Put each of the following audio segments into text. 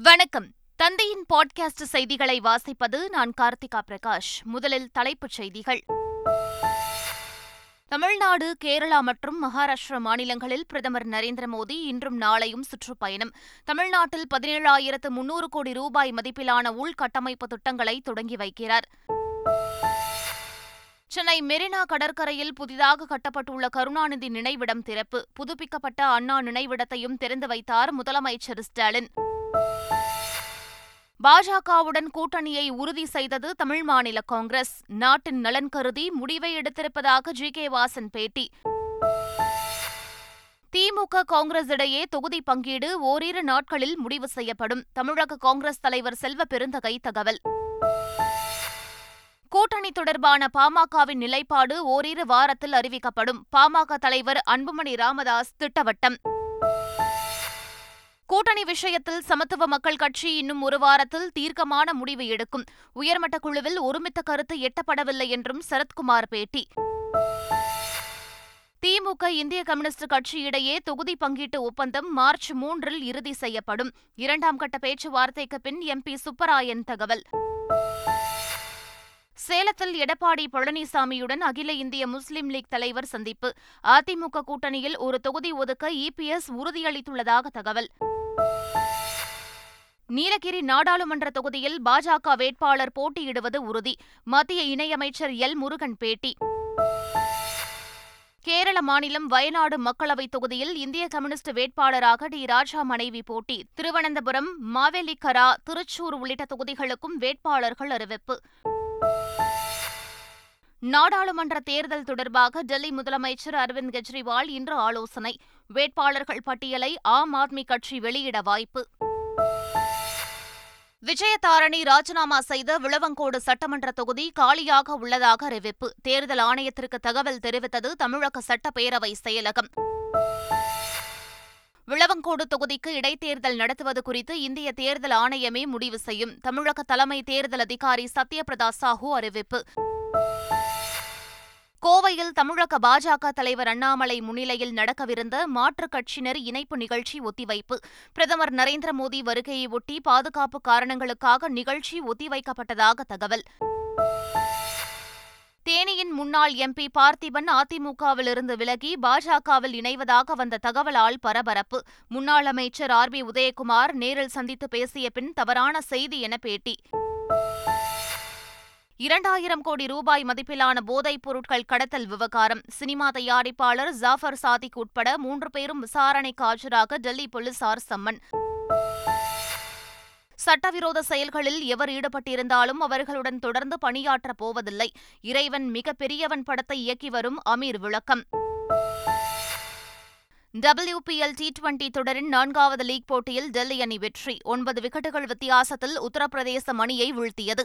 வணக்கம். தந்தையின் பாட்காஸ்ட் செய்திகளை வாசிப்பது நான் கார்த்திகா பிரகாஷ். முதலில் தலைப்புச் செய்திகள். தமிழ்நாடு கேரளா மற்றும் மகாராஷ்டிரா மாநிலங்களில் பிரதமர் நரேந்திர மோடி இன்றும் நாளையும் சுற்றுப்பயணம். தமிழ்நாட்டில் பதினேழாயிரத்து முன்னூறு கோடி ரூபாய் மதிப்பிலான உள்கட்டமைப்பு திட்டங்களை தொடங்கி வைக்கிறார். சென்னை மெரினா கடற்கரையில் புதிதாக கட்டப்பட்டுள்ள கருணாநிதி நினைவிடம் திறப்பு. புதுப்பிக்கப்பட்ட அண்ணா நினைவிடத்தையும் திறந்து வைத்தார் முதலமைச்சர் ஸ்டாலின். பாஜகவுடன் கூட்டணியை உறுதி செய்தது தமிழ் மாநில காங்கிரஸ். நாட்டின் நலன் கருதி முடிவை எடுத்திருப்பதாக ஜி. கே. வாசன் பேட்டி. திமுக காங்கிரஸ் இடையே தொகுதி பங்கீடு ஓரிரு நாட்களில் முடிவு செய்யப்படும். தமிழக காங்கிரஸ் தலைவர் செல்வ பெருந்தகை தகவல். கூட்டணி தொடர்பான பாமகவின் நிலைப்பாடு ஓரிரு வாரத்தில் அறிவிக்கப்படும். பாமக தலைவர் அன்புமணி ராமதாஸ் திட்டவட்டம். கூட்டணி விஷயத்தில் சமத்துவ மக்கள் கட்சி இன்னும் ஒரு வாரத்தில் தீர்க்கமான முடிவு எடுக்கும். உயர்மட்ட குழுவில் ஒருமித்த கருத்து எட்டப்படவில்லை என்றும் சரத்குமார் பேட்டி. திமுக இந்திய கம்யூனிஸ்ட் கட்சி இடையே தொகுதி பங்கீட்டு ஒப்பந்தம் மார்ச் மூன்றில் இறுதி செய்யப்படும். இரண்டாம் கட்ட பேச்சுவார்த்தைக்கு பின் எம்பி சுப்பராயன் தகவல். சேலத்தில் எடப்பாடி பழனிசாமியுடன் அகில இந்திய முஸ்லிம் லீக் தலைவர் சந்திப்பு. அதிமுக கூட்டணியில் ஒரு தொகுதி ஒதுக்க இபிஎஸ் உறுதியளித்துள்ளதாக தகவல். நீலகிரி நாடாளுமன்ற தொகுதியில் பாஜக வேட்பாளர் போட்டியிடுவது உறுதி. மத்திய இணையமைச்சர் எல். முருகன் பேட்டி. கேரள மாநிலம் வயநாடு மக்களவைத் தொகுதியில் இந்திய கம்யூனிஸ்ட் வேட்பாளராக டி. ராஜா மனைவி போட்டி. திருவனந்தபுரம் மாவேலிக்கரா திருச்சூர் உள்ளிட்ட தொகுதிகளுக்கும் வேட்பாளர்கள் அறிவிப்பு. நாடாளுமன்ற தேர்தல் தொடர்பாக டெல்லி முதலமைச்சர் அரவிந்த் கெஜ்ரிவால் இன்று ஆலோசனை. வேட்பாளர்கள் பட்டியலை ஆம் ஆத்மி கட்சி வெளியிட வாய்ப்பு. விஜயதாரணி ராஜினாமா செய்த விளவங்கோடு சட்டமன்ற தொகுதி காலியாக உள்ளதாக அறிவிப்பு. தேர்தல் ஆணையத்திற்கு தகவல் தெரிவித்தது தமிழக சட்டப்பேரவை செயலகம். விளவங்கோடு தொகுதிக்கு இடைத்தேர்தல் நடத்துவது குறித்து இந்திய தேர்தல் ஆணையமே முடிவு செய்யும். தமிழக தலைமை தேர்தல் அதிகாரி சத்யபிரதா சாஹூ அறிவிப்பு. கோவையில் தமிழக பாஜக தலைவர் அண்ணாமலை முன்னிலையில் நடக்கவிருந்த மாற்றுக் கட்சியினர் இணைப்பு நிகழ்ச்சி ஒத்திவைப்பு. பிரதமர் நரேந்திர மோடி வருகையை ஒட்டி பாதுகாப்பு காரணங்களுக்காக நிகழ்ச்சி ஒத்திவைக்கப்பட்டதாக தகவல். தேனியின் முன்னாள் எம்பி பார்த்திபன் அதிமுகவிலிருந்து விலகி பாஜகவில் இணைவதாக வந்த தகவலால் பரபரப்பு. முன்னாள் அமைச்சர் ஆர் பி உதயகுமார் நேரில் சந்தித்து பேசிய பின் தவறான செய்தி என பேட்டி. இரண்டாயிரம் கோடி ரூபாய் மதிப்பிலான போதைப் பொருட்கள் கடத்தல் விவகாரம். சினிமா தயாரிப்பாளர் ஜாஃபர் சாதிக் உட்பட மூன்று பேரும் விசாரணைக்கு ஆஜராக டெல்லி போலீசார் சம்மன். சட்டவிரோத செயல்களில் எவர் ஈடுபட்டிருந்தாலும் அவர்களுடன் தொடர்ந்து பணியாற்றப் போவதில்லை. இறைவன் மிக பெரியவன் படத்தை இயக்கி வரும் அமீர் விளக்கம். டபிள்யூபிஎல் டி டுவெண்டி தொடரின் நான்காவது லீக் போட்டியில் டெல்லி அணி வெற்றி. ஒன்பது விக்கெட்டுகள் வித்தியாசத்தில் உத்தரப்பிரதேசம் அணியை வீழ்த்தியது.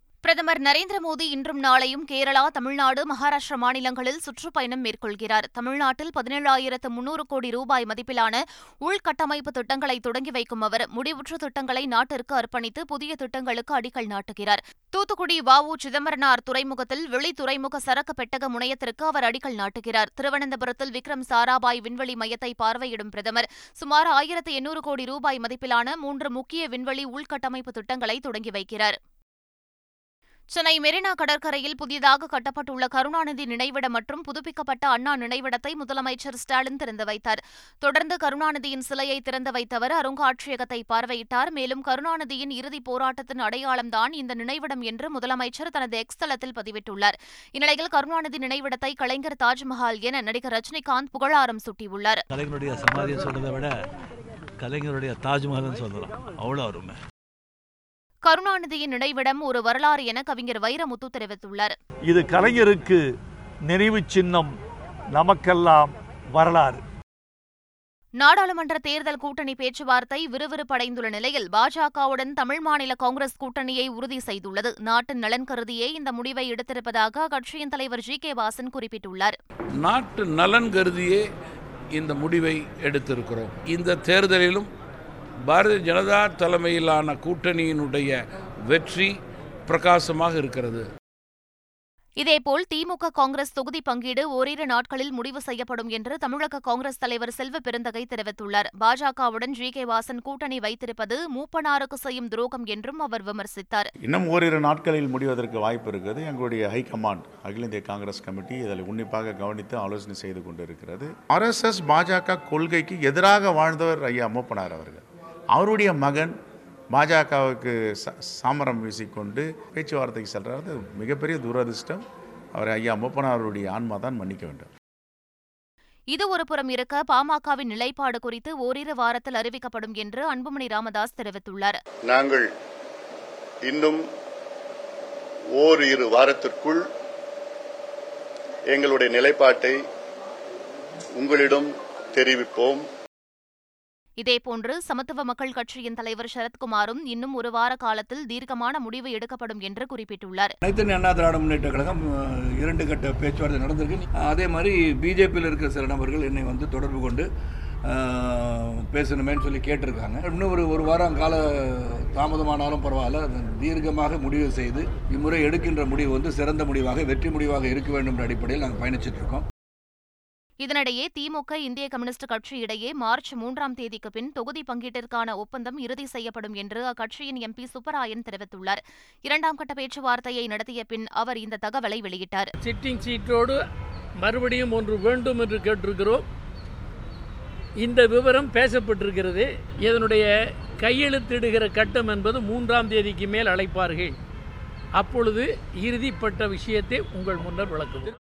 பிரதமர் நரேந்திர மோடி இன்றும் நாளையும் கேரளா தமிழ்நாடு மகாராஷ்டிரா மாநிலங்களில் சுற்றுப்பயணம் மேற்கொள்கிறார். தமிழ்நாட்டில் பதினேழாயிரத்து முன்னூறு கோடி ரூபாய் மதிப்பிலான உள்கட்டமைப்பு திட்டங்களை தொடங்கி வைக்கும் அவர் முடிவுற்ற திட்டங்களை நாட்டிற்கு அர்ப்பணித்து புதிய திட்டங்களுக்கு அடிக்கல் நாட்டுகிறார். தூத்துக்குடி வஉ சிதம்பரனார் துறைமுகத்தில் வெளித்துறைமுக சரக்கு பெட்டக முனையத்திற்கு அவர் அடிக்கல் நாட்டுகிறார். திருவனந்தபுரத்தில் விக்ரம் சாராபாய் விண்வெளி மையத்தை பார்வையிடும் பிரதமர் சுமார் ஆயிரத்து எண்ணூறு கோடி ரூபாய் மதிப்பிலான மூன்று முக்கிய விண்வெளி உள்கட்டமைப்பு திட்டங்களை தொடங்கி வைக்கிறார். சென்னை மெரினா கடற்கரையில் புதிதாக கட்டப்பட்டுள்ள கருணாநிதி நினைவிடம் மற்றும் புதுப்பிக்கப்பட்ட அண்ணா நினைவிடத்தை முதலமைச்சர் ஸ்டாலின் திறந்து வைத்தார். தொடர்ந்து கருணாநிதியின் சிலையை திறந்து வைத்தவர் அருங்காட்சியகத்தை பார்வையிட்டார். மேலும் கருணாநிதியின் இறுதிப் போராட்டத்தின் அடையாளம்தான் இந்த நினைவிடம் என்று முதலமைச்சர் தனது எக்ஸ் தளத்தில் பதிவிட்டுள்ளார். இந்நிலையில் கருணாநிதி நினைவிடத்தை கலைஞர் தாஜ்மஹால் என நடிகர் ரஜினிகாந்த் புகழாரம் சூட்டியுள்ளார். கலைஞருடைய சமாதியை சொல்றதை விட கலைஞருடைய தாஜ்மஹால்னு சொல்லலாம். அவ்வளோ அருமை. கருணாநிதியின் நினைவிடம் ஒரு வரலாறு என கவிஞர் வைரமுத்து தெரிவித்துள்ளார். இது கலைஞருக்கு நினைவு சின்னம் நமக்கெல்லாம் வரலாறு. நாடாளுமன்ற தேர்தல் கூட்டணி பேச்சுவார்த்தை விறுவிறுப்படைந்துள்ள நிலையில் பாஜகவுடன் தமிழ் மாநில காங்கிரஸ் கூட்டணியை உறுதி செய்துள்ளது. நாட்டின் நலன் கருதியே இந்த முடிவை எடுத்திருப்பதாக அக்கட்சியின் தலைவர் ஜி. கே. வாசன் குறிப்பிட்டுள்ளார். நாட்டு நலன் கருதியே இந்த முடிவை எடுத்திருக்கிறோம். இந்த தேர்தலிலும் பாரதிய ஜனதா தலைமையிலான கூட்டணியினுடைய வெற்றி பிரகாசமாக இருக்கிறது. இதேபோல் திமுக காங்கிரஸ் தொகுதி பங்கீடு ஓரிரு நாட்களில் முடிவு செய்யப்படும் என்று தமிழக காங்கிரஸ் தலைவர் செல்வ பெருந்தகை தெரிவித்துள்ளார். பாஜகவுடன் ஜி கே வாசன் கூட்டணி வைத்திருப்பது மூப்பனாருக்கு செய்யும் துரோகம் என்றும் அவர் விமர்சித்தார். இன்னும் ஓரிரு நாட்களில் முடிவதற்கு வாய்ப்பு இருக்குது. எங்களுடைய ஹைகமாண்ட் அகில இந்திய காங்கிரஸ் கமிட்டி இதில் உன்னிப்பாக கவனித்து ஆலோசனை செய்து கொண்டிருக்கிறது. ஆர்எஸ்எஸ் பாஜக கொள்கைக்கு எதிராக வாழ்ந்தவர் ஐயா மூப்பனார் அவர்கள். அவருடைய மகன் பாஜகவுக்கு ச சாமரம் வீசிக்கொண்டு பேச்சுவார்த்தைக்கு செல்றார். அது மிகப்பெரிய துரதிர்ஷ்டம். அவர் ஐயா மூப்பனாருடைய ஆன்மா தான் மன்னிக்க வேண்டும். இது ஒருபுறம் இருக்க பாமகவின் நிலைப்பாடு குறித்து ஓரிரு வாரத்தில் அறிவிக்கப்படும் என்று அன்புமணி ராமதாஸ் தெரிவித்துள்ளார். நாங்கள் இன்னும் ஓரிரு வாரத்திற்குள் எங்களுடைய நிலைப்பாட்டை உங்களிடம் தெரிவிப்போம். இதேபோன்று சமத்துவ மக்கள் கட்சியின் தலைவர் சரத்குமாரும் இன்னும் ஒரு வார காலத்தில் தீர்க்கமான முடிவு எடுக்கப்படும் என்று குறிப்பிட்டுள்ளார். அனைத்து அண்ணா திராவிட முன்னேற்ற கழகம் இரண்டு கட்ட பேச்சுவார்த்தை நடந்திருக்கு. அதே மாதிரி பிஜேபியில் இருக்கிற சில நபர்கள் என்னை வந்து தொடர்பு கொண்டு பேசணுமேன்னு சொல்லி கேட்டிருக்காங்க. இன்னும் ஒரு ஒரு வாரம் கால தாமதமானாலும் பரவாயில்ல. தீர்க்கமாக முடிவு செய்து இம்முறை எடுக்கின்ற முடிவு வந்து சிறந்த முடிவாக வெற்றி முடிவாக இருக்க வேண்டும் என்ற அடிப்படையில் நாங்கள் பயணிச்சிட்டு இருக்கோம். இதனிடையே திமுக இந்திய கம்யூனிஸ்ட் கட்சி இடையே மார்ச் மூன்றாம் தேதிக்கு பின் தொகுதி பங்கீட்டிற்கான ஒப்பந்தம் இறுதி செய்யப்படும் என்று அக்கட்சியின் எம்பி சுப்பராயன் தெரிவித்துள்ளார். இரண்டாம் கட்ட பேச்சுவார்த்தையை நடத்திய பின் அவர் இந்த தகவலை வெளியிட்டார். சிட்டிங் சீட்டோடு மறுபடியும் ஒன்று வேண்டும் என்று கேட்டிருக்கிறோம். இந்த விவரம் பேசப்பட்டிருக்கிறது. இதனுடைய கையெழுத்திடுகிற கட்டம் என்பது மூன்றாம் தேதிக்கு மேல் அழைப்பார்கள். அப்பொழுது இறுதிப்பட்ட விஷயத்தை உங்கள் முன்னர் விளக்குவோம்.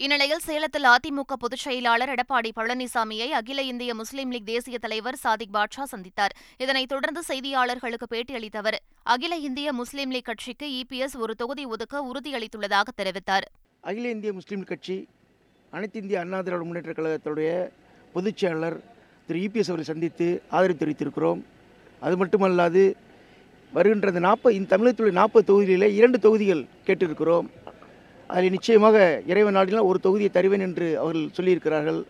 இந்நிலையில் சேலத்தில் அதிமுக பொதுச் செயலாளர் எடப்பாடி பழனிசாமியை அகில இந்திய முஸ்லீம் லீக் தேசிய தலைவர் சாதிக் பாட்ஷா சந்தித்தார். இதனைத் தொடர்ந்து செய்தியாளர்களுக்கு பேட்டியளித்த அவர் அகில இந்திய முஸ்லீம் லீக் கட்சிக்கு இபிஎஸ் ஒரு தொகுதி ஒதுக்க உறுதியளித்துள்ளதாக தெரிவித்தார். அகில இந்திய முஸ்லீம் கட்சி அனைத்து இந்திய அண்ணா திராவிட முன்னேற்ற கழகத்துடைய பொதுச் செயலாளர் திரு இபிஎஸ் அவரை சந்தித்து ஆதரவு தெரிவித்திருக்கிறோம். அது மட்டுமல்லாது வருகின்ற நாற்பது இந்த தமிழகத்துடைய நாற்பது தொகுதிகளில் இரண்டு தொகுதிகள் கேட்டிருக்கிறோம். அதில் நிச்சயமாக இறைவன் நாடினால் ஒரு தொகுதியை தருவேன் என்று அவர்கள் சொல்லியிருக்கிறார்கள்.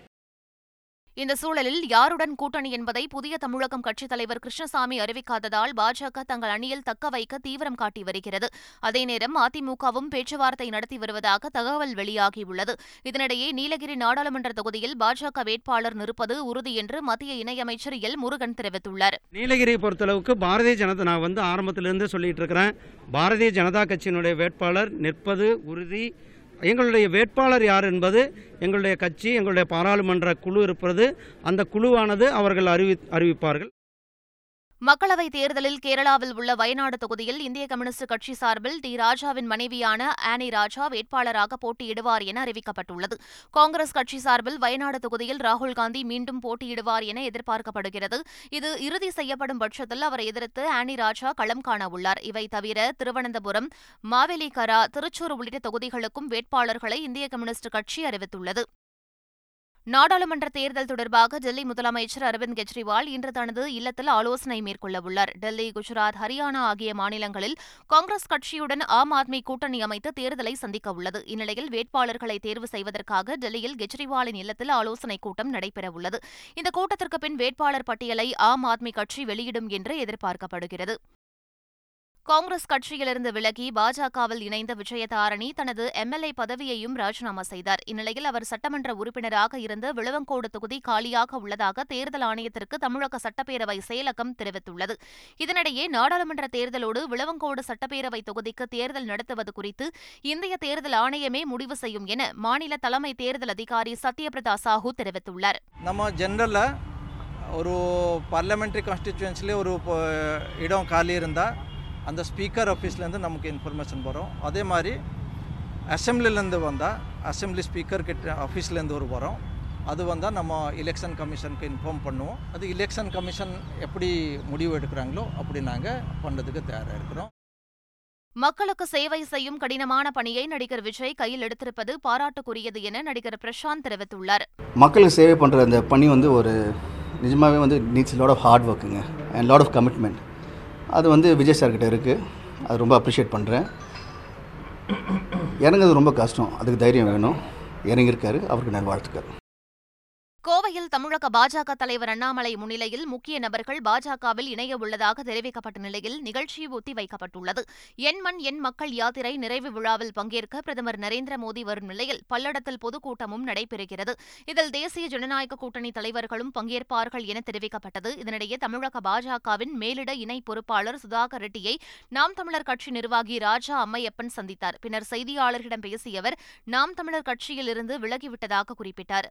இந்த சூழலில் யாருடன் கூட்டணி என்பதை புதிய தமிழகம் கட்சித் தலைவர் கிருஷ்ணசாமி அறிவிக்காததால் பாஜக தங்கள் அணியில் தக்க வைக்க தீவிரம் காட்டி வருகிறது. அதே நேரம் அதிமுகவும் பேச்சுவார்த்தை நடத்தி வருவதாக தகவல் வெளியாகியுள்ளது. இதனிடையே நீலகிரி நாடாளுமன்ற தொகுதியில் பாஜக வேட்பாளர் நிற்பது உறுதி என்று மத்திய இணையமைச்சர் எல். முருகன் தெரிவித்துள்ளார். நீலகிரியை பொறுத்தளவுக்கு பாரதிய ஜனதா நான் வந்து ஆரம்பத்திலிருந்து சொல்லிட்டு இருக்கிறேன். பாரதிய ஜனதா கட்சியினுடைய வேட்பாளர் நிற்பது உறுதி. எங்களுடைய வேட்பாளர் யார் என்பது எங்களுடைய கட்சி எங்களுடைய பாராளுமன்ற குழு இருப்பது அந்த குழுவானது அவர்கள் அறிவி அறிவிப்பார்கள். மக்களவைத் தேர்தலில் கேரளாவில் உள்ள வயநாடு தொகுதியில் இந்திய கம்யூனிஸ்ட் கட்சி சார்பில் டி. ராஜாவின் மனைவியான ஆனி ராஜா வேட்பாளராக போட்டியிடுவார் என அறிவிக்கப்பட்டுள்ளது. காங்கிரஸ் கட்சி சார்பில் வயநாடு தொகுதியில் ராகுல் காந்தி மீண்டும் போட்டியிடுவார் என எதிர்பார்க்கப்படுகிறது. இது இறுதி செய்யப்படும் பட்சத்தில் அவரை எதிர்த்து ஆனி ராஜா களம் காண உள்ளார். இவை தவிர திருவனந்தபுரம் மாவேலிகரா திருச்சூர் உள்ளிட்ட தொகுதிகளுக்கும் வேட்பாளர்களை இந்திய கம்யூனிஸ்ட் கட்சி அறிவித்துள்ளது. நாடாளுமன்ற தேர்தல் தொடர்பாக டெல்லி முதலமைச்சர் அரவிந்த் கெஜ்ரிவால் இன்று தனது இல்லத்தில் ஆலோசனை மேற்கொள்ளவுள்ளார். டெல்லி குஜராத் ஹரியானா ஆகிய மாநிலங்களில் காங்கிரஸ் கட்சியுடன் ஆம் ஆத்மி கூட்டணி அமைத்து தேர்தலை சந்திக்க உள்ளது இந்நிலையில் வேட்பாளர்களை தேர்வு செய்வதற்காக டெல்லியில் கெஜ்ரிவாலின் இல்லத்தில் ஆலோசனைக் கூட்டம் நடைபெறவுள்ளது. இந்த கூட்டத்திற்கு பின் வேட்பாளர் பட்டியலை ஆம் ஆத்மி கட்சி வெளியிடும் என்று எதிர்பார்க்கப்படுகிறது. காங்கிரஸ் கட்சியிலிருந்து விலகி பாஜகவில் இணைந்த விஜயதாரணி தனது எம்எல்ஏ பதவியையும் ராஜினாமா செய்தார். இந்நிலையில் அவர் சட்டமன்ற உறுப்பினராக இருந்து விளவங்கோடு தொகுதி காலியாக உள்ளதாக தேர்தல் ஆணையத்திற்கு தமிழக சட்டப்பேரவை செயலகம் தெரிவித்துள்ளது. இதனிடையே நாடாளுமன்ற தேர்தலோடு விளவங்கோடு சட்டப்பேரவை தொகுதிக்கு தேர்தல் நடத்துவது குறித்து இந்திய தேர்தல் ஆணையமே முடிவு செய்யும் என மாநில தலைமை தேர்தல் அதிகாரி சத்யபிரதா சாஹூ தெரிவித்துள்ளார். நம்ம ஜென்ரலில் ஒரு பார்லமெண்ட்ரி கான்ஸ்டிச்சுவன்சிலே ஒரு இடம் காலி இருந்தால் அந்த ஸ்பீக்கர் ஆஃபீஸ்லேருந்து நமக்கு இன்ஃபர்மேஷன் வரும். அதே மாதிரி அசம்பிளிலேருந்து வந்தால் அசம்பிளி ஸ்பீக்கர் கிட்ட ஆஃபீஸ்லேருந்து ஒரு வரும். அது வந்தால் நம்ம எலெக்ஷன் கமிஷனுக்கு இன்ஃபார்ம் பண்ணுவோம். அது எலெக்ஷன் கமிஷன் எப்படி முடிவு எடுக்கிறாங்களோ அப்படி நாங்கள் பண்ணுறதுக்கு தயாராக இருக்கிறோம். மக்களுக்கு சேவை செய்யும் கடினமான பணியை நடிகர் விஜய் கையில் எடுத்திருப்பது பாராட்டுக்குரியது என நடிகர் பிரசாந்த் தெரிவித்துள்ளார். மக்களுக்கு சேவை பண்ணுற அந்த பணி வந்து ஒரு நிஜமாகவே வந்து நீட்ஸ் லாட் ஆஃப் ஹார்ட் ஒர்க்குங்க அண்ட் லாட் ஆஃப் கமிட்மெண்ட் அது வந்து விஜய் சார்கிட்ட இருக்குது அது ரொம்ப அப்ரிஷியேட் பண்ணுறேன் இறங்குறது ரொம்ப கஷ்டம். அதுக்கு தைரியம் வேணும். இறங்கியிருக்காரு. அவருக்கு நல்வாழ்த்துக்கள் கோவையில் தமிழக பாஜக தலைவர் அண்ணாமலை முன்னிலையில் முக்கிய நபர்கள் பாஜகவில் இணைய உள்ளதாக தெரிவிக்கப்பட்ட நிலையில் நிகழ்ச்சி ஒத்திவைக்கப்பட்டுள்ளது என் மண் என் மக்கள் யாத்திரை நிறைவு விழாவில் பங்கேற்க பிரதமர் நரேந்திர மோடி வரும் நிலையில் பல்லடத்தில் பொதுக்கூட்டமும் நடைபெறுகிறது. இதில் தேசிய ஜனநாயக கூட்டணி தலைவர்களும் பங்கேற்பார்கள் என தெரிவிக்கப்பட்டது. இதனிடையே தமிழக பாஜகவின் மேலிட இணை பொறுப்பாளர் சுதாகர் ரெட்டியை நாம் தமிழர் கட்சி நிர்வாகி ராஜா அம்மையப்பன் சந்தித்தார். பின்னர் செய்தியாளர்களிடம் பேசிய அவர் நாம் தமிழர் கட்சியிலிருந்து விலகிவிட்டதாக குறிப்பிட்டார்.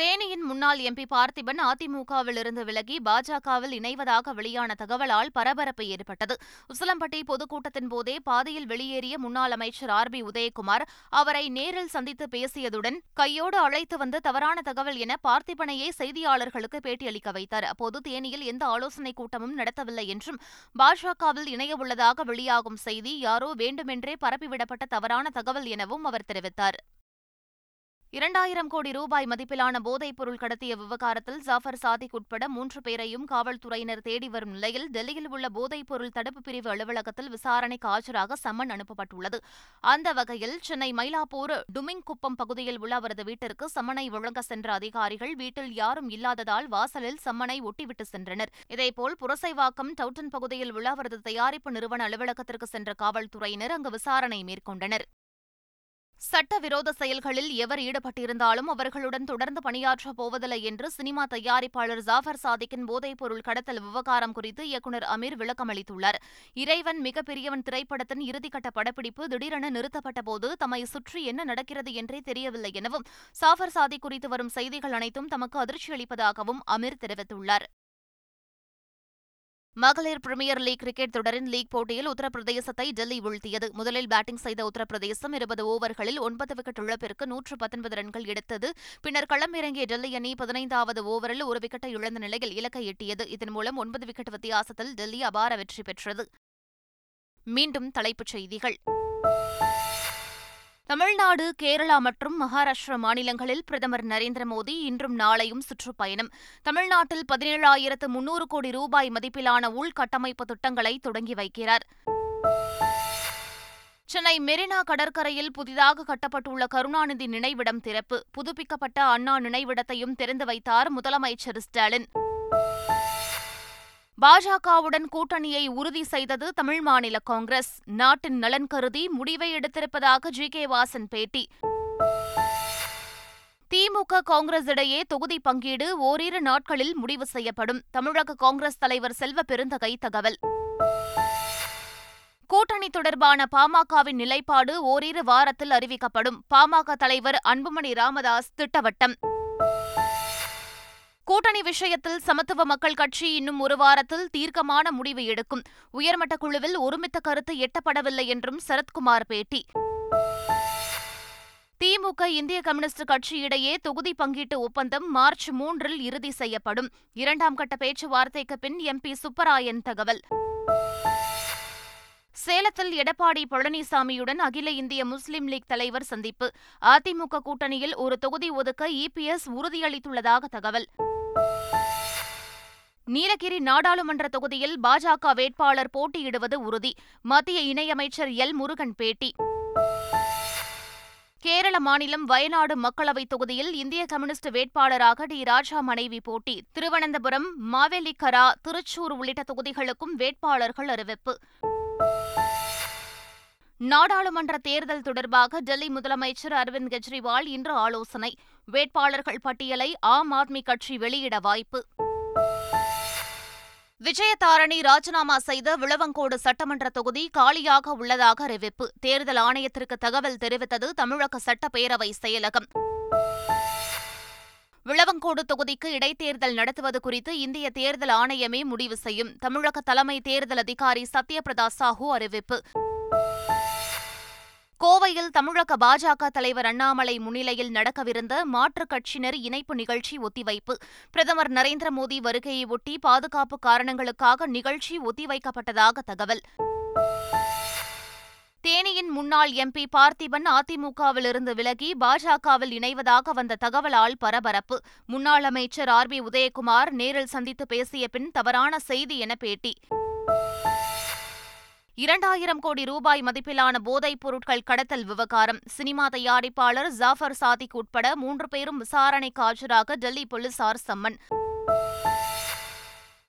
தேனியின் முன்னாள் எம்பி பார்த்திபன் அதிமுகவிலிருந்து விலகி பாஜகவில் இணைவதாக வெளியான தகவலால் பரபரப்பு ஏற்பட்டது. உசிலம்பட்டி பொதுக்கூட்டத்தின் போதே பாதியில் வெளியேறிய முன்னாள் அமைச்சர் ஆர் பி உதயகுமார் அவரை நேரில் சந்தித்து பேசியதுடன் கையோடு அழைத்து வந்து தவறான தகவல் என பார்த்திபனையே செய்தியாளர்களுக்கு பேட்டியளிக்க வைத்தார். அப்போது தேனியில் எந்த ஆலோசனைக் கூட்டமும் நடத்தவில்லை என்றும் பாஜகவில் இணையவுள்ளதாக வெளியாகும் செய்தி யாரோ வேண்டுமென்றே பரப்பிவிடப்பட்ட தவறான தகவல் எனவும் அவர் தெரிவித்தார். இரண்டாயிரம் கோடி ரூபாய் மதிப்பிலான போதைப் பொருள் கடத்திய விவகாரத்தில் ஜாஃபர் சாதிக் உட்பட மூன்று பேரையும் காவல்துறையினர் தேடி வரும் நிலையில் டெல்லியில் உள்ள போதைப் பொருள் தடுப்பு பிரிவு அலுவலகத்தில் விசாரணைக்கு ஆஜராக சம்மன் அனுப்பப்பட்டுள்ளது. அந்த வகையில் சென்னை மயிலாப்பூர் டுமிங்குப்பம் பகுதியில் உள்ள அவரது வீட்டிற்கு சம்மனை வழங்க சென்ற அதிகாரிகள் வீட்டில் யாரும் இல்லாததால் வாசலில் சம்மனை ஒட்டிவிட்டு சென்றனர். இதேபோல் புரசைவாக்கம் டவுட்டன் பகுதியில் உள்ள அவரது தயாரிப்பு நிறுவன அலுவலகத்திற்கு சென்ற காவல்துறையினர் அங்கு விசாரணை மேற்கொண்டனர். சட்டவிரோத செயல்களில் எவர் ஈடுபட்டிருந்தாலும் அவர்களுடன் தொடர்ந்து பணியாற்றப் போவதில்லை என்று சினிமா தயாரிப்பாளர் ஜாஃபர் சாதிக்கின் போதைப்பொருள் கடத்தல் விவகாரம் குறித்து இயக்குநர் அமீர் விளக்கமளித்துள்ளார். இறைவன் மிகப்பெரியவன் திரைப்படத்தின் இறுதிக்கட்ட படப்பிடிப்பு திடீரென நிறுத்தப்பட்ட போது தம்மை சுற்றி என்ன நடக்கிறது என்றே தெரியவில்லை எனவும் சாஃபர் சாதி குறித்து வரும் செய்திகள் அனைத்தும் தமக்கு அதிர்ச்சியளிப்பதாகவும் அமீர் தெரிவித்துள்ளார். மகளிர் பிரீமியர் லீக் கிரிக்கெட் தொடரின் லீக் போட்டியில் உத்தரப்பிரதேசத்தை டெல்லி வீழ்த்தியது. முதலில் பேட்டிங் செய்த உத்தரப்பிரதேசம் இருபது ஓவர்களில் ஒன்பது விக்கெட் இழப்பிற்கு நூற்று பத்தொன்பது ரன்கள் எடுத்தது. பின்னர் களமிறங்கிய டெல்லி அணி பதினைந்தாவது ஓவரில் ஒரு விக்கெட்டை இழந்த நிலையில் இலக்கை எட்டியது. இதன் மூலம் ஒன்பது விக்கெட் வித்தியாசத்தில் டெல்லி அபார வெற்றி பெற்றது. மீண்டும் தலைப்புச் செய்திகள். தமிழ்நாடு கேரளா மற்றும் மகாராஷ்டிரா மாநிலங்களில் பிரதமர் நரேந்திர மோடி இன்றும் நாளையும் சுற்றுப்பயணம். தமிழ்நாட்டில் பதினேழாயிரத்து முன்னூறு கோடி ரூபாய் மதிப்பிலான உள்கட்டமைப்பு திட்டங்களை தொடங்கி வைக்கிறார். சென்னை மெரினா கடற்கரையில் புதிதாக கட்டப்பட்டுள்ள கருணாநிதி நினைவிடம் திறப்பு. புதுப்பிக்கப்பட்ட அண்ணா நினைவிடத்தையும் திறந்து வைத்தார் முதலமைச்சர் ஸ்டாலின். பாஜகவுடன் கூட்டணியை உறுதி செய்தது தமிழ் மாநில காங்கிரஸ். நாட்டின் நலன் கருதி முடிவை எடுத்திருப்பதாக ஜி. கே. வாசன் பேட்டி. திமுக காங்கிரஸ் இடையே தொகுதி பங்கீடு ஓரிரு நாட்களில் முடிவு செய்யப்படும். தமிழக காங்கிரஸ் தலைவர் செல்வ பெருந்தகை தகவல். கூட்டணி தொடர்பான பாமகவின் நிலைப்பாடு ஓரிரு வாரத்தில் அறிவிக்கப்படும். பாமக தலைவர் அன்புமணி ராமதாஸ் திட்டவட்டம். கூட்டணி விஷயத்தில் சமத்துவ மக்கள் கட்சி இன்னும் ஒரு வாரத்தில் தீர்க்கமான முடிவு எடுக்கும். உயர்மட்ட குழுவில் ஒருமித்த கருத்து எட்டப்படவில்லை என்றும் சரத்குமார் பேட்டி. திமுக இந்திய கம்யூனிஸ்ட் கட்சி இடையே தொகுதி பங்கீட்டு ஒப்பந்தம் மார்ச் மூன்றில் இறுதி செய்யப்படும். இரண்டாம் கட்ட பேச்சுவார்த்தைக்கு பின் எம்பி சுப்பராயன் தகவல். சேலத்தில் எடப்பாடி பழனிசாமியுடன் அகில இந்திய முஸ்லிம் லீக் தலைவர் சந்திப்பு. அதிமுக கூட்டணியில் ஒரு தொகுதி ஒதுக்க இபிஎஸ் உறுதியளித்துள்ளதாக தகவல். நீலகிரி நாடாளுமன்ற தொகுதியில் பாஜக வேட்பாளர் போட்டியிடுவது உறுதி. மத்திய இணையமைச்சர் எல். முருகன் பேட்டி. கேரள மாநிலம் வயநாடு மக்களவைத் தொகுதியில் இந்திய கம்யூனிஸ்ட் வேட்பாளராக டி. ராஜா மனைவி போட்டி. திருவனந்தபுரம் மாவேலிக்கரா திருச்சூர் உள்ளிட்ட தொகுதிகளுக்கும் வேட்பாளர்கள் அறிவிப்பு. நாடாளுமன்ற தேர்தல் தொடர்பாக டெல்லி முதலமைச்சர் அரவிந்த் கெஜ்ரிவால் இன்று ஆலோசனை. வேட்பாளர்கள் பட்டியலை ஆம் ஆத்மி கட்சி வெளியிட வாய்ப்பு. விஜயதாரணி ராஜினாமா செய்த விளவங்கோடு சட்டமன்ற தொகுதி காலியாக உள்ளதாக அறிவிப்பு. தேர்தல் ஆணையத்திற்கு தகவல் தெரிவித்தது தமிழக சட்டப்பேரவை செயலகம். விளவங்கோடு தொகுதிக்கு இடைத்தேர்தல் நடத்துவது குறித்து இந்திய தேர்தல் ஆணையமே முடிவு செய்யும். தமிழக தலைமை தேர்தல் அதிகாரி சத்யபிரதா சாஹூ அறிவிப்பு. கோவையில் தமிழக பாஜக தலைவர் அண்ணாமலை முன்னிலையில் நடக்கவிருந்த மாற்றுக் கட்சியினர் இணைப்பு நிகழ்ச்சி ஒத்திவைப்பு. பிரதமர் நரேந்திர மோடி வருகையை ஒட்டி பாதுகாப்பு காரணங்களுக்காக நிகழ்ச்சி ஒத்திவைக்கப்பட்டதாக தகவல். தேனியின் முன்னாள் எம்பி பார்த்திபன் அதிமுகவிலிருந்து விலகி பாஜகவில் இணைவதாக வந்த தகவலால் பரபரப்பு. முன்னாள் அமைச்சர் ஆர் பி உதயகுமார் நேரில் சந்தித்து பேசிய பின் தவறான செய்தி என பேட்டி. இரண்டாயிரம் கோடி ரூபாய் மதிப்பிலான போதைப் பொருட்கள் கடத்தல் விவகாரம். சினிமா தயாரிப்பாளர் ஜாஃபர் சாதிக் உட்பட மூன்று பேரும் விசாரணைக்கு ஆஜராக டெல்லி போலீசார் சம்மன்.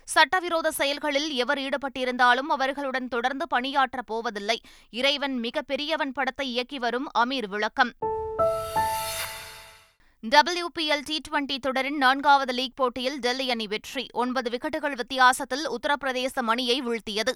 சட்டவிரோத செயல்களில் எவர் ஈடுபட்டிருந்தாலும் அவர்களுடன் தொடர்ந்து பணியாற்றப் போவதில்லை. இறைவன் மிக பெரியவன் படத்தை இயக்கி வரும் அமீர் விளக்கம். டபிள்யூபிஎல் டி டுவெண்டி தொடரின் நான்காவது லீக் போட்டியில் டெல்லி அணி வெற்றி. ஒன்பது விக்கெட்டுகள் வித்தியாசத்தில் உத்தரப்பிரதேசம் அணியை வீழ்த்தியது.